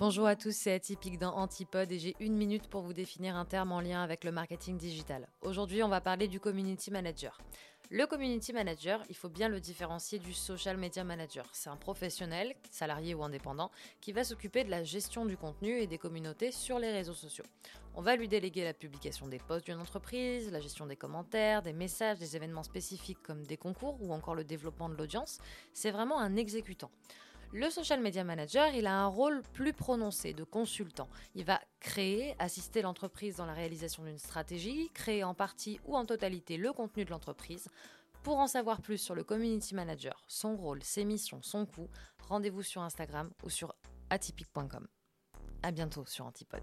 Bonjour à tous, c'est Atypique dans Antipode et j'ai une minute pour vous définir un terme en lien avec le marketing digital. Aujourd'hui, on va parler du community manager. Le community manager, il faut bien le différencier du social media manager. C'est un professionnel, salarié ou indépendant, qui va s'occuper de la gestion du contenu et des communautés sur les réseaux sociaux. On va lui déléguer la publication des posts d'une entreprise, la gestion des commentaires, des messages, des événements spécifiques comme des concours ou encore le développement de l'audience. C'est vraiment un exécutant. Le social media manager, il a un rôle plus prononcé de consultant. Il va créer, assister l'entreprise dans la réalisation d'une stratégie, créer en partie ou en totalité le contenu de l'entreprise. Pour en savoir plus sur le community manager, son rôle, ses missions, son coût, rendez-vous sur Instagram ou sur atypique.com. À bientôt sur Antipode.